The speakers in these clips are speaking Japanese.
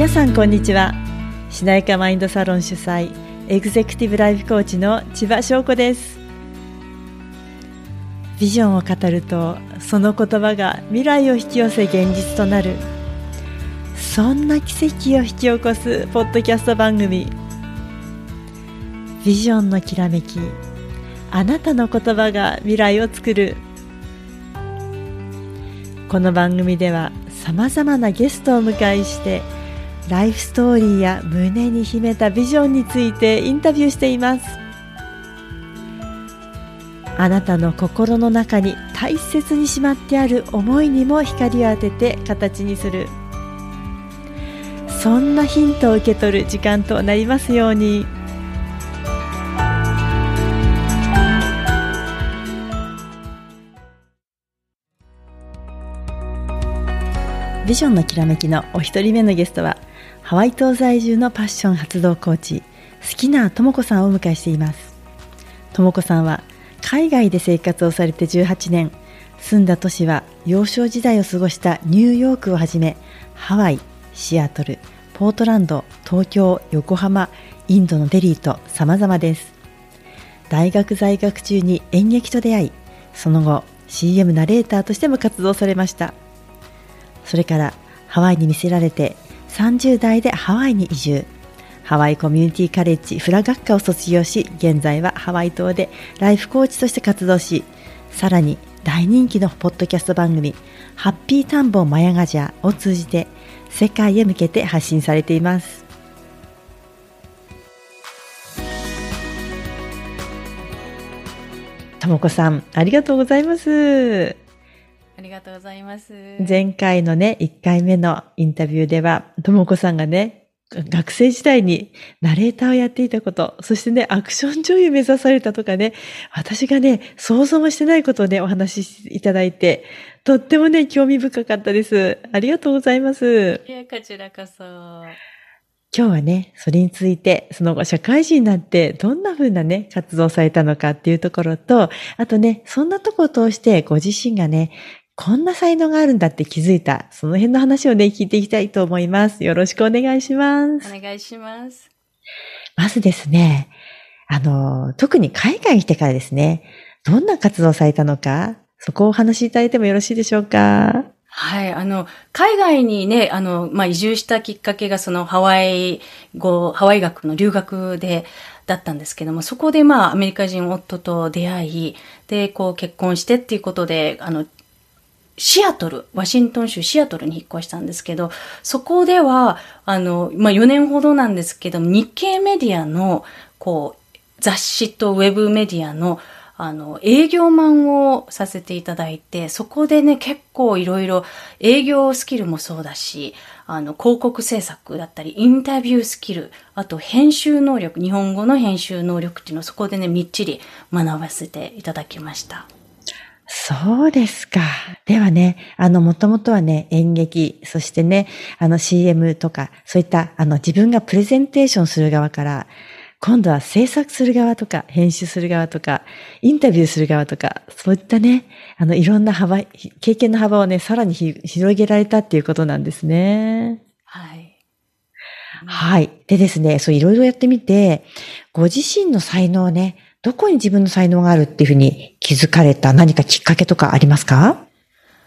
皆さんこんにちは。しなやかマインドサロン主催エグゼクティブライフコーチの千葉翔子です。ビジョンを語るとその言葉が未来を引き寄せ現実となる。そんな奇跡を引き起こすポッドキャスト番組。ビジョンのきらめきあなたの言葉が未来を作る。この番組ではさまざまなゲストを迎えしてライフストーリーや胸に秘めたビジョンについてインタビューしています。あなたの心の中に大切にしまってある思いにも光を当てて形にする。そんなヒントを受け取る時間となりますように。ビジョンのきらめきのお一人目のゲストはハワイ島在住のパッション発動コーチ好きなとも子さんをお迎えしています。とも子さんは海外で生活をされて18年住んだ都市は幼少時代を過ごしたニューヨークをはじめハワイ、シアトル、ポートランド、東京、横浜、インドのデリーと様々です。大学在学中に演劇と出会いその後 CM ナレーターとしても活動されました。それからハワイに魅せられて30代でハワイに移住。ハワイコミュニティカレッジフラ学科を卒業し現在はハワイ島でライフコーチとして活動しさらに大人気のポッドキャスト番組「ハッピータンボマヤガジャー」を通じて世界へ向けて発信されています。ともこさんありがとうございます。ありがとうございます。前回のね、1回目のインタビューでは、ともこさんがね、学生時代にナレーターをやっていたこと、そしてね、アクション女優目指されたとかね、私がね、想像もしてないことをね、お話しいただいて、とってもね、興味深かったです。ありがとうございます。いや、こちらこそ。今日はね、それについて、その後社会人になってどんな風なね、活動されたのかっていうところと、あとね、そんなとこを通してご自身がね、こんな才能があるんだって気づいた、その辺の話をね、聞いていきたいと思います。よろしくお願いします。お願いします。まずですね、あの、特に海外に来てからですね、どんな活動されたのか、そこをお話しいただいてもよろしいでしょうか？はい。あの、海外にね、あの、まあ、移住したきっかけが、その、ハワイ語、ハワイ学の留学で、だったんですけども、そこでまあ、アメリカ人夫と出会い、で、こう、結婚してっていうことで、あの、シアトル、ワシントン州シアトルに引っ越したんですけど、そこでは、あの、まあ、4年ほどなんですけど、日系メディアの、こう、雑誌とウェブメディアの、あの、営業マンをさせていただいて、そこでね、結構いろいろ営業スキルもそうだし、あの、広告制作だったり、インタビュースキル、あと編集能力、日本語の編集能力っていうのをそこでね、みっちり学ばせていただきました。そうですか。ではね、あの、もともとはね、演劇、そしてね、あの CM とか、そういった、あの、自分がプレゼンテーションする側から、今度は制作する側とか、編集する側とか、インタビューする側とか、そういったね、あの、いろんな幅、経験の幅をね、さらに広げられたっていうことなんですね。はい。はい。でですね、そういろいろやってみて、ご自身の才能をね、どこに自分の才能があるっていうふうに気づかれた何かきっかけとかありますか？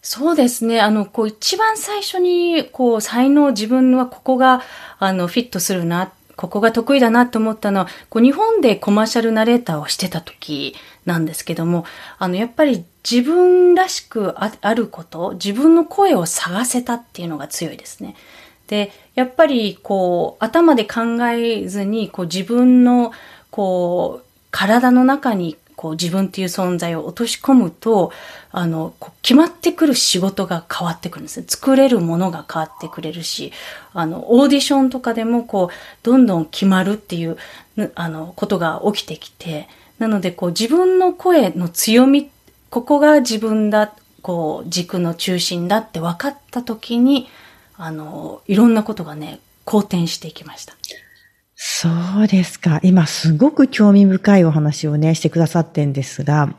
そうですね。あの、こう一番最初に、こう才能、自分はここが、あの、フィットするな、ここが得意だなと思ったのは、こう日本でコマーシャルナレーターをしてた時なんですけども、あの、やっぱり自分らしくあること、自分の声を探せたっていうのが強いですね。で、やっぱりこう、頭で考えずに、こう自分の、こう、体の中にこう自分っていう存在を落とし込むと、あの、決まってくる仕事が変わってくるんですね。作れるものが変わってくれるし、あの、オーディションとかでもこう、どんどん決まるっていう、あの、ことが起きてきて、なのでこう自分の声の強み、ここが自分だ、こう、軸の中心だって分かった時に、あの、いろんなことがね、好転していきました。そうですか。今すごく興味深いお話をね、してくださってんですが、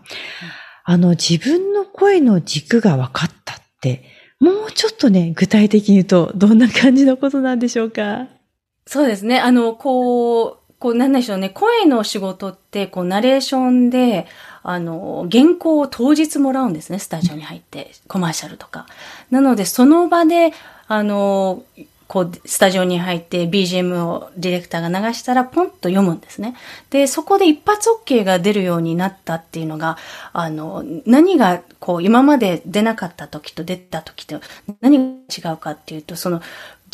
あの、自分の声の軸が分かったって、もうちょっとね、具体的に言うと、どんな感じのことなんでしょうか？そうですね。あの、こう、こう、なんでしょうね。声の仕事って、こう、ナレーションで、あの、原稿を当日もらうんですね。スタジオに入って、コマーシャルとか。なので、その場で、あの、こう、スタジオに入って BGM をディレクターが流したらポンと読むんですね。で、そこで一発 OK が出るようになったっていうのが、あの、何が、こう、今まで出なかった時と出た時と何が違うかっていうと、その、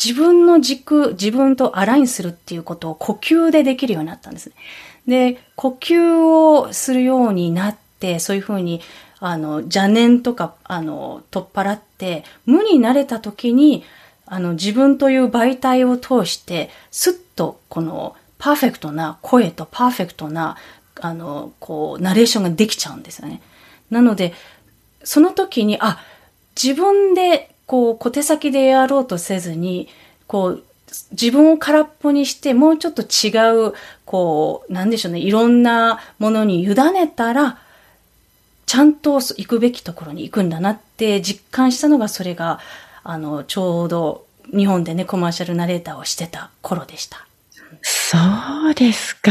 自分の軸、自分とアラインするっていうことを呼吸でできるようになったんですね。で、呼吸をするようになって、そういうふうに、あの、邪念とか、あの、取っ払って、無になれた時に、あの、自分という媒体を通して、すっと、この、パーフェクトな声とパーフェクトな、あの、こう、ナレーションができちゃうんですよね。なので、その時に、あ、自分で、こう、小手先でやろうとせずに、こう、自分を空っぽにして、もうちょっと違う、こう、なんでしょうね、いろんなものに委ねたら、ちゃんと行くべきところに行くんだなって実感したのが、それが、あの、ちょうど日本でね、コマーシャルナレーターをしてた頃でした。そうですか。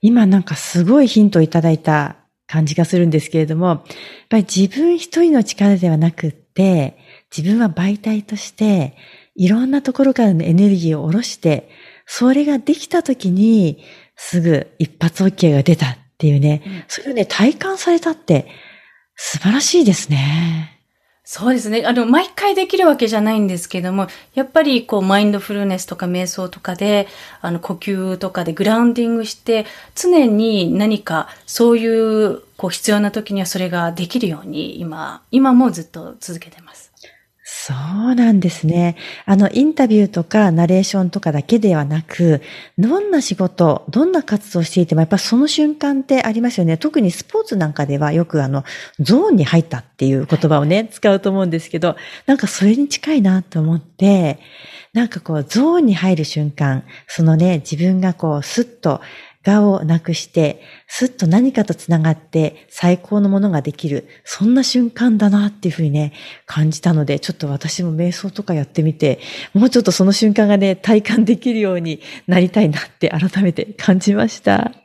今なんかすごいヒントをいただいた感じがするんですけれども、やっぱり自分一人の力ではなくって、自分は媒体として、いろんなところからのエネルギーを下ろして、それができた時に、すぐ一発 OK が出たっていうね、うん、それをね、体感されたって、素晴らしいですね。そうですね。あの、毎回できるわけじゃないんですけども、やっぱりこう、マインドフルネスとか瞑想とかで、あの、呼吸とかでグラウンディングして、常に何かそういう、こう、必要な時にはそれができるように、今、今もずっと続けてます。そうなんですね。あの、インタビューとかナレーションとかだけではなく、どんな仕事、どんな活動をしていても、やっぱその瞬間ってありますよね。特にスポーツなんかではよくあの、ゾーンに入ったっていう言葉をね、使うと思うんですけど、なんかそれに近いなと思って、なんかこう、ゾーンに入る瞬間、そのね、自分がこう、スッとがをなくして、すっと何かとつながって最高のものができる、そんな瞬間だなっていうふうにね、感じたので、ちょっと私も瞑想とかやってみて、もうちょっとその瞬間がね、体感できるようになりたいなって改めて感じました。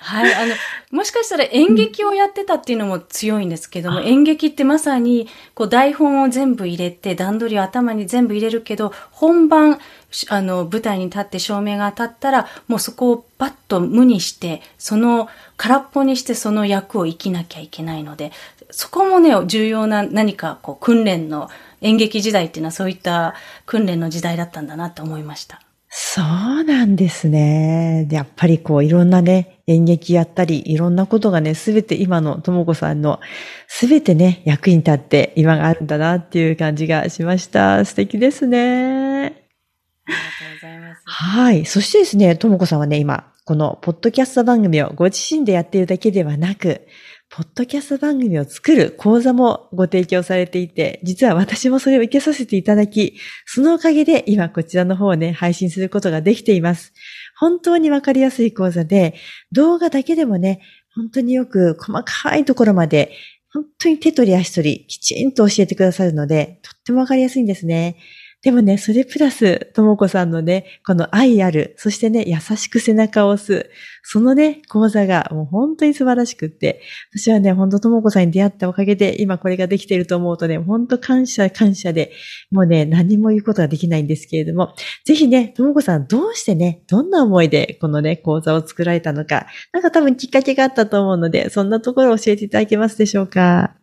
はい。あの、もしかしたら演劇をやってたっていうのも強いんですけども、うん、演劇ってまさに、こう台本を全部入れて、段取りを頭に全部入れるけど、本番、あの、舞台に立って照明が当たったら、もうそこをパッと無にして、その、空っぽにしてその役を生きなきゃいけないので、そこもね、重要な何かこう訓練の、演劇時代っていうのはそういった訓練の時代だったんだなと思いました。そうなんですね。やっぱりこういろんなね、演劇やったり、いろんなことがね、すべて今のともこさんのすべてね、役に立って今があるんだなっていう感じがしました。素敵ですね。ありがとうございます。はい。そしてですね、ともこさんはね、今、このポッドキャスト番組をご自身でやっているだけではなく、ポッドキャスト番組を作る講座もご提供されていて、実は私もそれを受けさせていただき、そのおかげで今こちらの方をね、配信することができています。本当にわかりやすい講座で、動画だけでもね、本当によく細かいところまで、本当に手取り足取りきちんと教えてくださるので、とってもわかりやすいんですね。でもね、それプラス、ともこさんのね、この愛ある、そしてね、優しく背中を押す、そのね、講座がもう本当に素晴らしくって、私はね、本当ともこさんに出会ったおかげで、今これができていると思うとね、本当感謝感謝で、もうね、何も言うことができないんですけれども、ぜひね、ともこさんどうしてね、どんな思いでこのね、講座を作られたのか、なんか多分きっかけがあったと思うので、そんなところを教えていただけますでしょうか？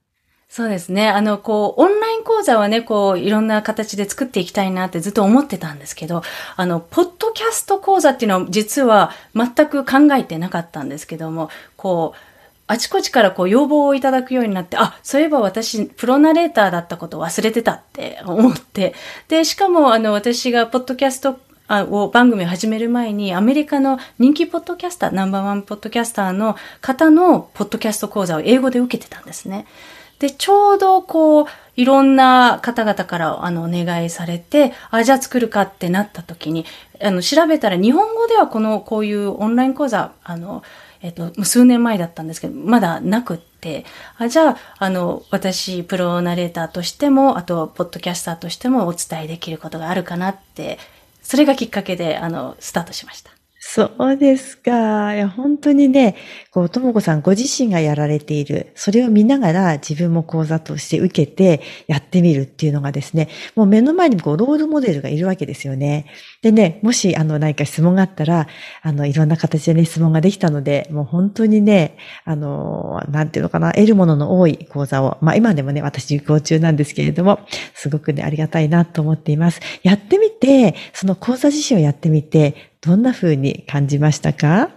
そうですね。あの、こう、オンライン講座はね、こう、いろんな形で作っていきたいなってずっと思ってたんですけど、あの、ポッドキャスト講座っていうのは実は全く考えてなかったんですけども、こう、あちこちからこう要望をいただくようになって、あ、そういえば私、プロナレーターだったことを忘れてたって思って、で、しかも、あの、私がポッドキャストを番組を始める前に、アメリカの人気ポッドキャスター、ナンバーワンポッドキャスターの方のポッドキャスト講座を英語で受けてたんですね。で、ちょうどこう、いろんな方々からあのお願いされて、あ、じゃあ作るかってなった時に、あの、調べたら日本語ではこの、こういうオンライン講座、あの、えっ、と、数年前だったんですけど、まだなくって、あじゃあ、あの、私、プロナレーターとしても、あと、ポッドキャスターとしてもお伝えできることがあるかなって、それがきっかけで、あの、スタートしました。そうですか。いや、本当にね、こう、ともこさんご自身がやられている、それを見ながら自分も講座として受けてやってみるっていうのがですね、もう目の前にこう、ロールモデルがいるわけですよね。でね、もし、あの、何か質問があったら、あの、いろんな形でね、質問ができたので、もう本当にね、あの、なんていうのかな、得るものの多い講座を、まあ今でもね、私受講中なんですけれども、すごくね、ありがたいなと思っています。やってみて、その講座自身をやってみて、どんな風に感じましたか？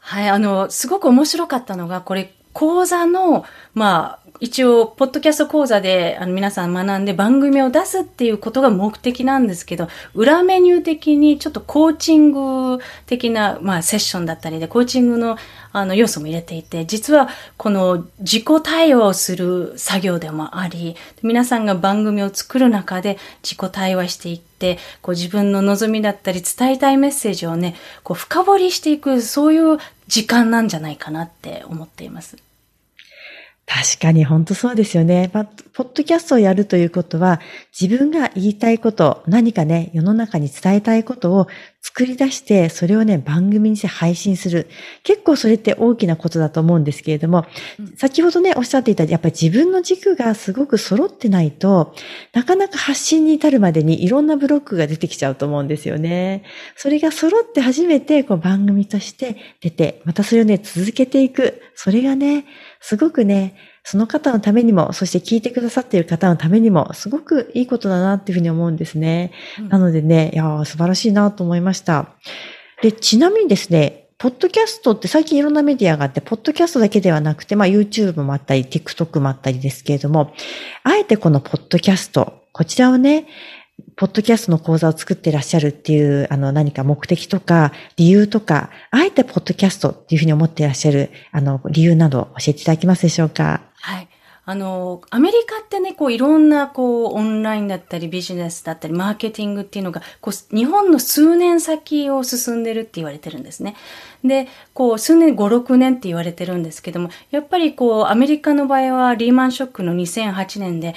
はい、あの、すごく面白かったのが、これ、講座の、まあ、一応、ポッドキャスト講座であの皆さん学んで番組を出すっていうことが目的なんですけど、裏メニュー的にちょっとコーチング的な、まあ、セッションだったりで、コーチングのあの要素も入れていて、実はこの自己対話をする作業でもあり、皆さんが番組を作る中で自己対話していって、こう自分の望みだったり伝えたいメッセージをね、こう深掘りしていく、そういう時間なんじゃないかなって思っています。確かに本当そうですよね。まあ、ポッドキャストをやるということは、自分が言いたいこと、何かね、世の中に伝えたいことを作り出して、それをね、番組にして配信する。結構それって大きなことだと思うんですけれども、先ほどね、おっしゃっていた、やっぱり自分の軸がすごく揃ってないと、なかなか発信に至るまでにいろんなブロックが出てきちゃうと思うんですよね。それが揃って初めて、こう番組として出て、またそれをね、続けていく。それがね、すごくね、その方のためにも、そして聞いてくださっている方のためにも、すごくいいことだなっていうふうに思うんですね。うん、なのでね、いや素晴らしいなと思いました。で、ちなみにですね、ポッドキャストって最近いろんなメディアがあって、ポッドキャストだけではなくて、まあ YouTube もあったり、TikTok もあったりですけれども、あえてこのポッドキャスト、こちらをね、ポッドキャストの講座を作ってらっしゃるっていう、あの、何か目的とか、理由とか、あえてポッドキャストっていうふうに思ってらっしゃる、あの、理由など教えていただけますでしょうか？はい。あの、アメリカってね、こういろんなこうオンラインだったりビジネスだったりマーケティングっていうのが、こう日本の数年先を進んでるって言われてるんですね。で、こう数年、5、6年って言われてるんですけども、やっぱりこうアメリカの場合はリーマンショックの2008年で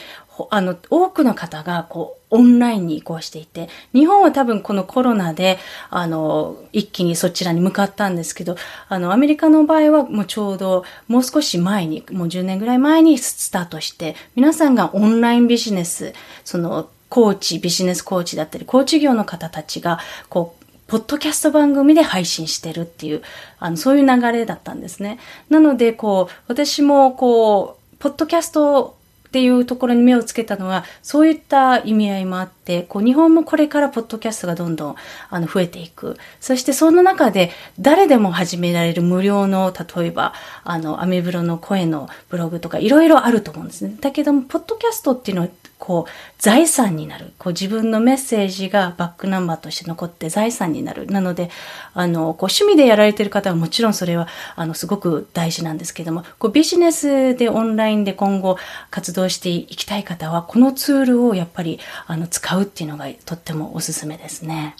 あの、多くの方が、こう、オンラインに移行していて、日本は多分このコロナで、あの、一気にそちらに向かったんですけど、あの、アメリカの場合はもうちょうど、もう少し前に、もう10年ぐらい前にスタートして、皆さんがオンラインビジネス、その、コーチ、ビジネスコーチだったり、コーチ業の方たちが、こう、ポッドキャスト番組で配信してるっていう、あの、そういう流れだったんですね。なので、こう、私も、こう、ポッドキャストっていうところに目をつけたのは、そういった意味合いもあって、こう、日本もこれからポッドキャストがどんどん、あの、増えていく。そしてその中で、誰でも始められる無料の、例えば、あの、アメブロの声のブログとか、いろいろあると思うんですね。だけども、ポッドキャストっていうのは、こう、財産になる。こう、自分のメッセージがバックナンバーとして残って財産になる。なので、あの、こう、趣味でやられてる方はもちろんそれは、あの、すごく大事なんですけども、こう、ビジネスでオンラインで今後活動していきたい方は、このツールをやっぱり、あの、使うっていうのがとってもおすすめですね。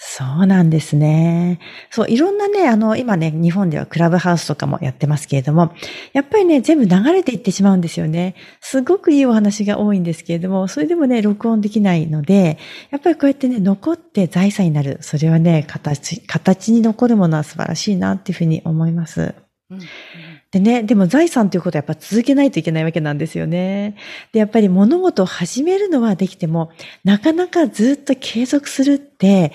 そうなんですね。そう、いろんなね、あの、今ね、日本ではクラブハウスとかもやってますけれども、やっぱりね、全部流れていってしまうんですよね。すごくいいお話が多いんですけれども、それでもね、録音できないので、やっぱりこうやってね、残って財産になる。それはね、形、形に残るものは素晴らしいなっていうふうに思います。うんでね、でも財産ということはやっぱ続けないといけないわけなんですよね。で、やっぱり物事を始めるのはできても、なかなかずっと継続するって、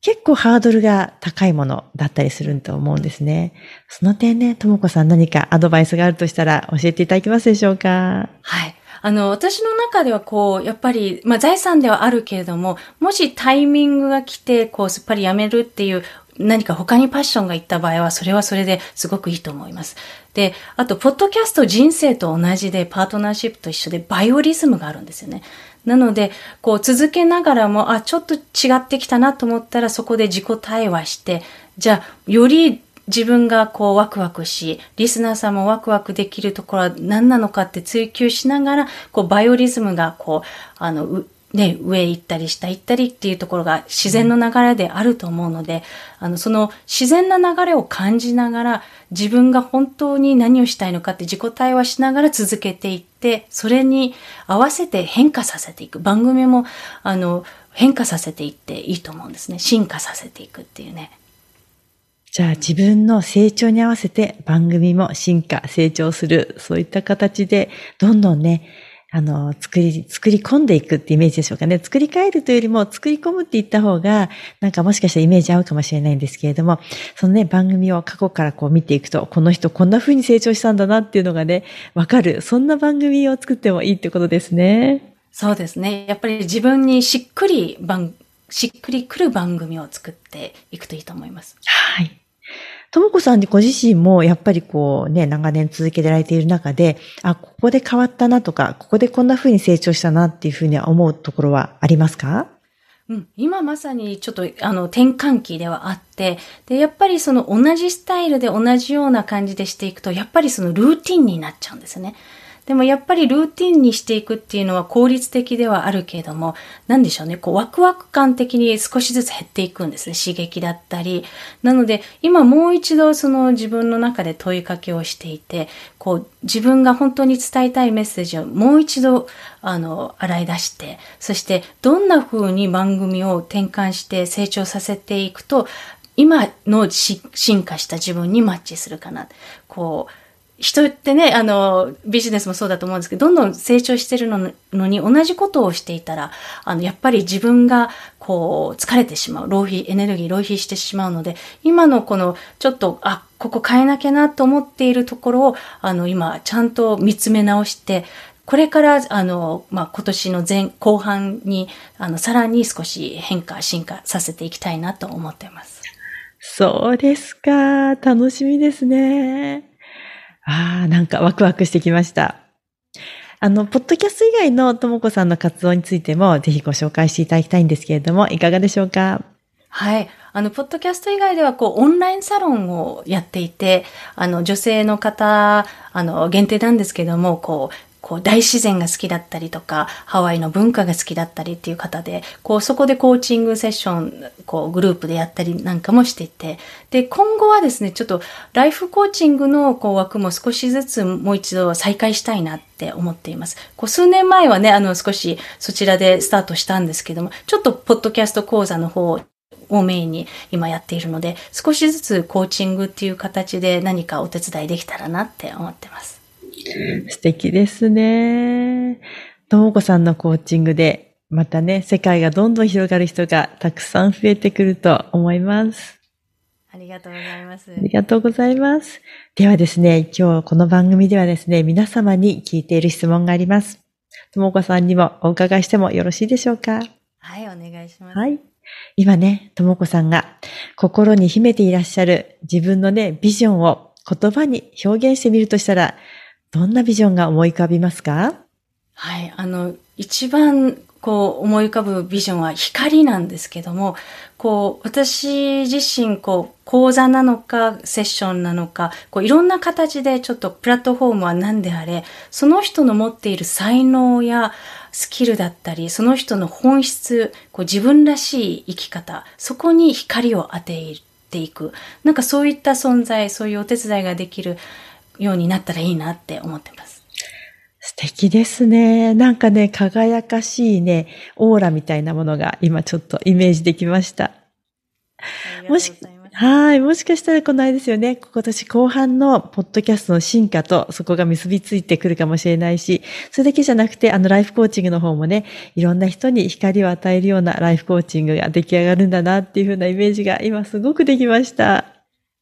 結構ハードルが高いものだったりすると思うんですね。その点ね、ともこさん何かアドバイスがあるとしたら教えていただけますでしょうか？はい。あの、私の中ではこう、やっぱり、まあ財産ではあるけれども、もしタイミングが来て、こう、すっぱりやめるっていう何か他にパッションがいった場合は、それはそれですごくいいと思います。で、あと、ポッドキャスト人生と同じで、パートナーシップと一緒で、バイオリズムがあるんですよね。なので、こう続けながらも、あ、ちょっと違ってきたなと思ったらそこで自己対話して、じゃあ、より自分がこうワクワクし、リスナーさんもワクワクできるところは何なのかって追求しながら、こうバイオリズムがこう、あの、ね、上行ったり下行ったりっていうところが自然の流れであると思うので、あの、その自然な流れを感じながら、自分が本当に何をしたいのかって自己対話しながら続けていって、それに合わせて変化させていく。番組も、あの、変化させていっていいと思うんですね。進化させていくっていうね。じゃあ自分の成長に合わせて番組も進化、成長する、そういった形で、どんどんね、あの、作り、作り込んでいくってイメージでしょうかね。作り変えるというよりも、作り込むって言った方が、なんかもしかしたらイメージ合うかもしれないんですけれども、そのね、番組を過去からこう見ていくと、この人こんな風に成長したんだなっていうのがね、わかる。そんな番組を作ってもいいってことですね。そうですね。やっぱり自分にしっくり番、しっくりくる番組を作っていくといいと思います。はい。ともこさんにご自身もやっぱりこうね、長年続けられている中で、あ、ここで変わったなとか、ここでこんな風に成長したなっていう風には思うところはありますか？うん、今まさにちょっとあの転換期ではあって、で、やっぱりその同じスタイルで同じような感じでしていくと、やっぱりそのルーティンになっちゃうんですね。でもやっぱりルーティンにしていくっていうのは効率的ではあるけれども、なんでしょうね、こうワクワク感的に少しずつ減っていくんですね、刺激だったり。なので、今もう一度その自分の中で問いかけをしていて、こう自分が本当に伝えたいメッセージをもう一度、あの、洗い出して、そしてどんな風に番組を転換して成長させていくと、今の進化した自分にマッチするかな。こう、人ってね、あの、ビジネスもそうだと思うんですけど、どんどん成長してるのに同じことをしていたら、あの、やっぱり自分が、こう、疲れてしまう。浪費、エネルギー浪費してしまうので、今のこの、ちょっと、あ、ここ変えなきゃなと思っているところを、あの、今、ちゃんと見つめ直して、これから、あの、まあ、今年の前、後半に、あの、さらに少し変化、進化させていきたいなと思っています。そうですか。楽しみですね。ああ、なんかワクワクしてきました。あの、ポッドキャスト以外のともこさんの活動についても、ぜひご紹介していただきたいんですけれども、いかがでしょうか？はい。あの、ポッドキャスト以外では、こう、オンラインサロンをやっていて、あの、女性の方、あの、限定なんですけども、こう、こう大自然が好きだったりとか、ハワイの文化が好きだったりっていう方で、こうそこでコーチングセッション、こうグループでやったりなんかもしていて、で、今後はですね、ちょっとライフコーチングのこう枠も少しずつもう一度再開したいなって思っています。こう数年前はね、あの少しそちらでスタートしたんですけども、ちょっとポッドキャスト講座の方をメインに今やっているので、少しずつコーチングっていう形で何かお手伝いできたらなって思ってます。素敵ですね。ともこさんのコーチングで、またね、世界がどんどん広がる人がたくさん増えてくると思います。ありがとうございます。ありがとうございます。ではですね、今日この番組ではですね、皆様に聞いている質問があります。ともこさんにもお伺いしてもよろしいでしょうか？はい、お願いします。はい。今ね、ともこさんが心に秘めていらっしゃる自分のね、ビジョンを言葉に表現してみるとしたら、どんなビジョンが思い浮かびますか？はい、あの、一番こう思い浮かぶビジョンは光なんですけども、こう私自身こう講座なのかセッションなのか、こういろんな形でちょっとプラットフォームは何であれ、その人の持っている才能やスキルだったり、その人の本質、こう自分らしい生き方、そこに光を当てていく。なんかそういった存在、そういうお手伝いができるようになったらいいなって思ってます。素敵ですね。なんかね、輝かしいね、オーラみたいなものが今ちょっとイメージできました。もし、はい。もしかしたらこの間ですよね。今年後半のポッドキャストの進化とそこが結びついてくるかもしれないし、それだけじゃなくて、あのライフコーチングの方もね、いろんな人に光を与えるようなライフコーチングが出来上がるんだなっていうふうなイメージが今すごくできました。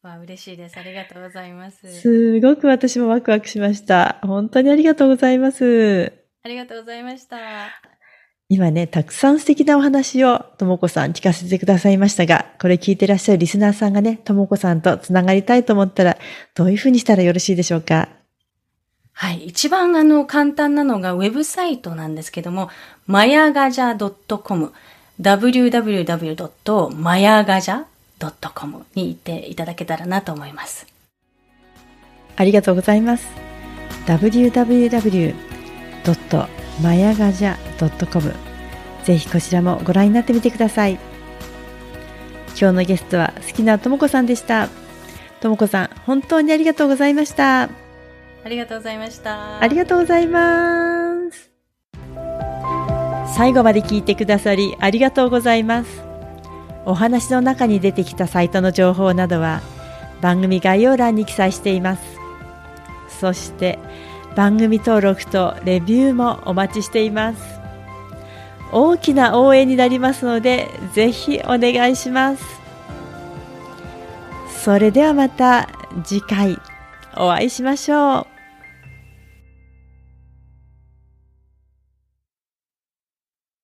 わ嬉しいです。ありがとうございます。すごく私もワクワクしました。本当にありがとうございます。ありがとうございました。今ね、たくさん素敵なお話をともこさん聞かせてくださいましたが、これ聞いてらっしゃるリスナーさんがね、ともこさんとつながりたいと思ったら、どういうふうにしたらよろしいでしょうか？はい。一番あの簡単なのがウェブサイトなんですけども、マヤガジャ .com www.mayagaja .com に行っていただけたらなと思います。ありがとうございます。www.mayagaja.com ぜひこちらもご覧になってみてください。今日のゲストは好きなともこさんでした。ともこさん本当にありがとうございました。ありがとうございました。ありがとうございます。最後まで聞いてくださりありがとうございますお話の中に出てきたサイトの情報などは番組概要欄に記載しています。そして番組登録とレビューもお待ちしています。大きな応援になりますのでぜひお願いします。それではまた次回お会いしましょう。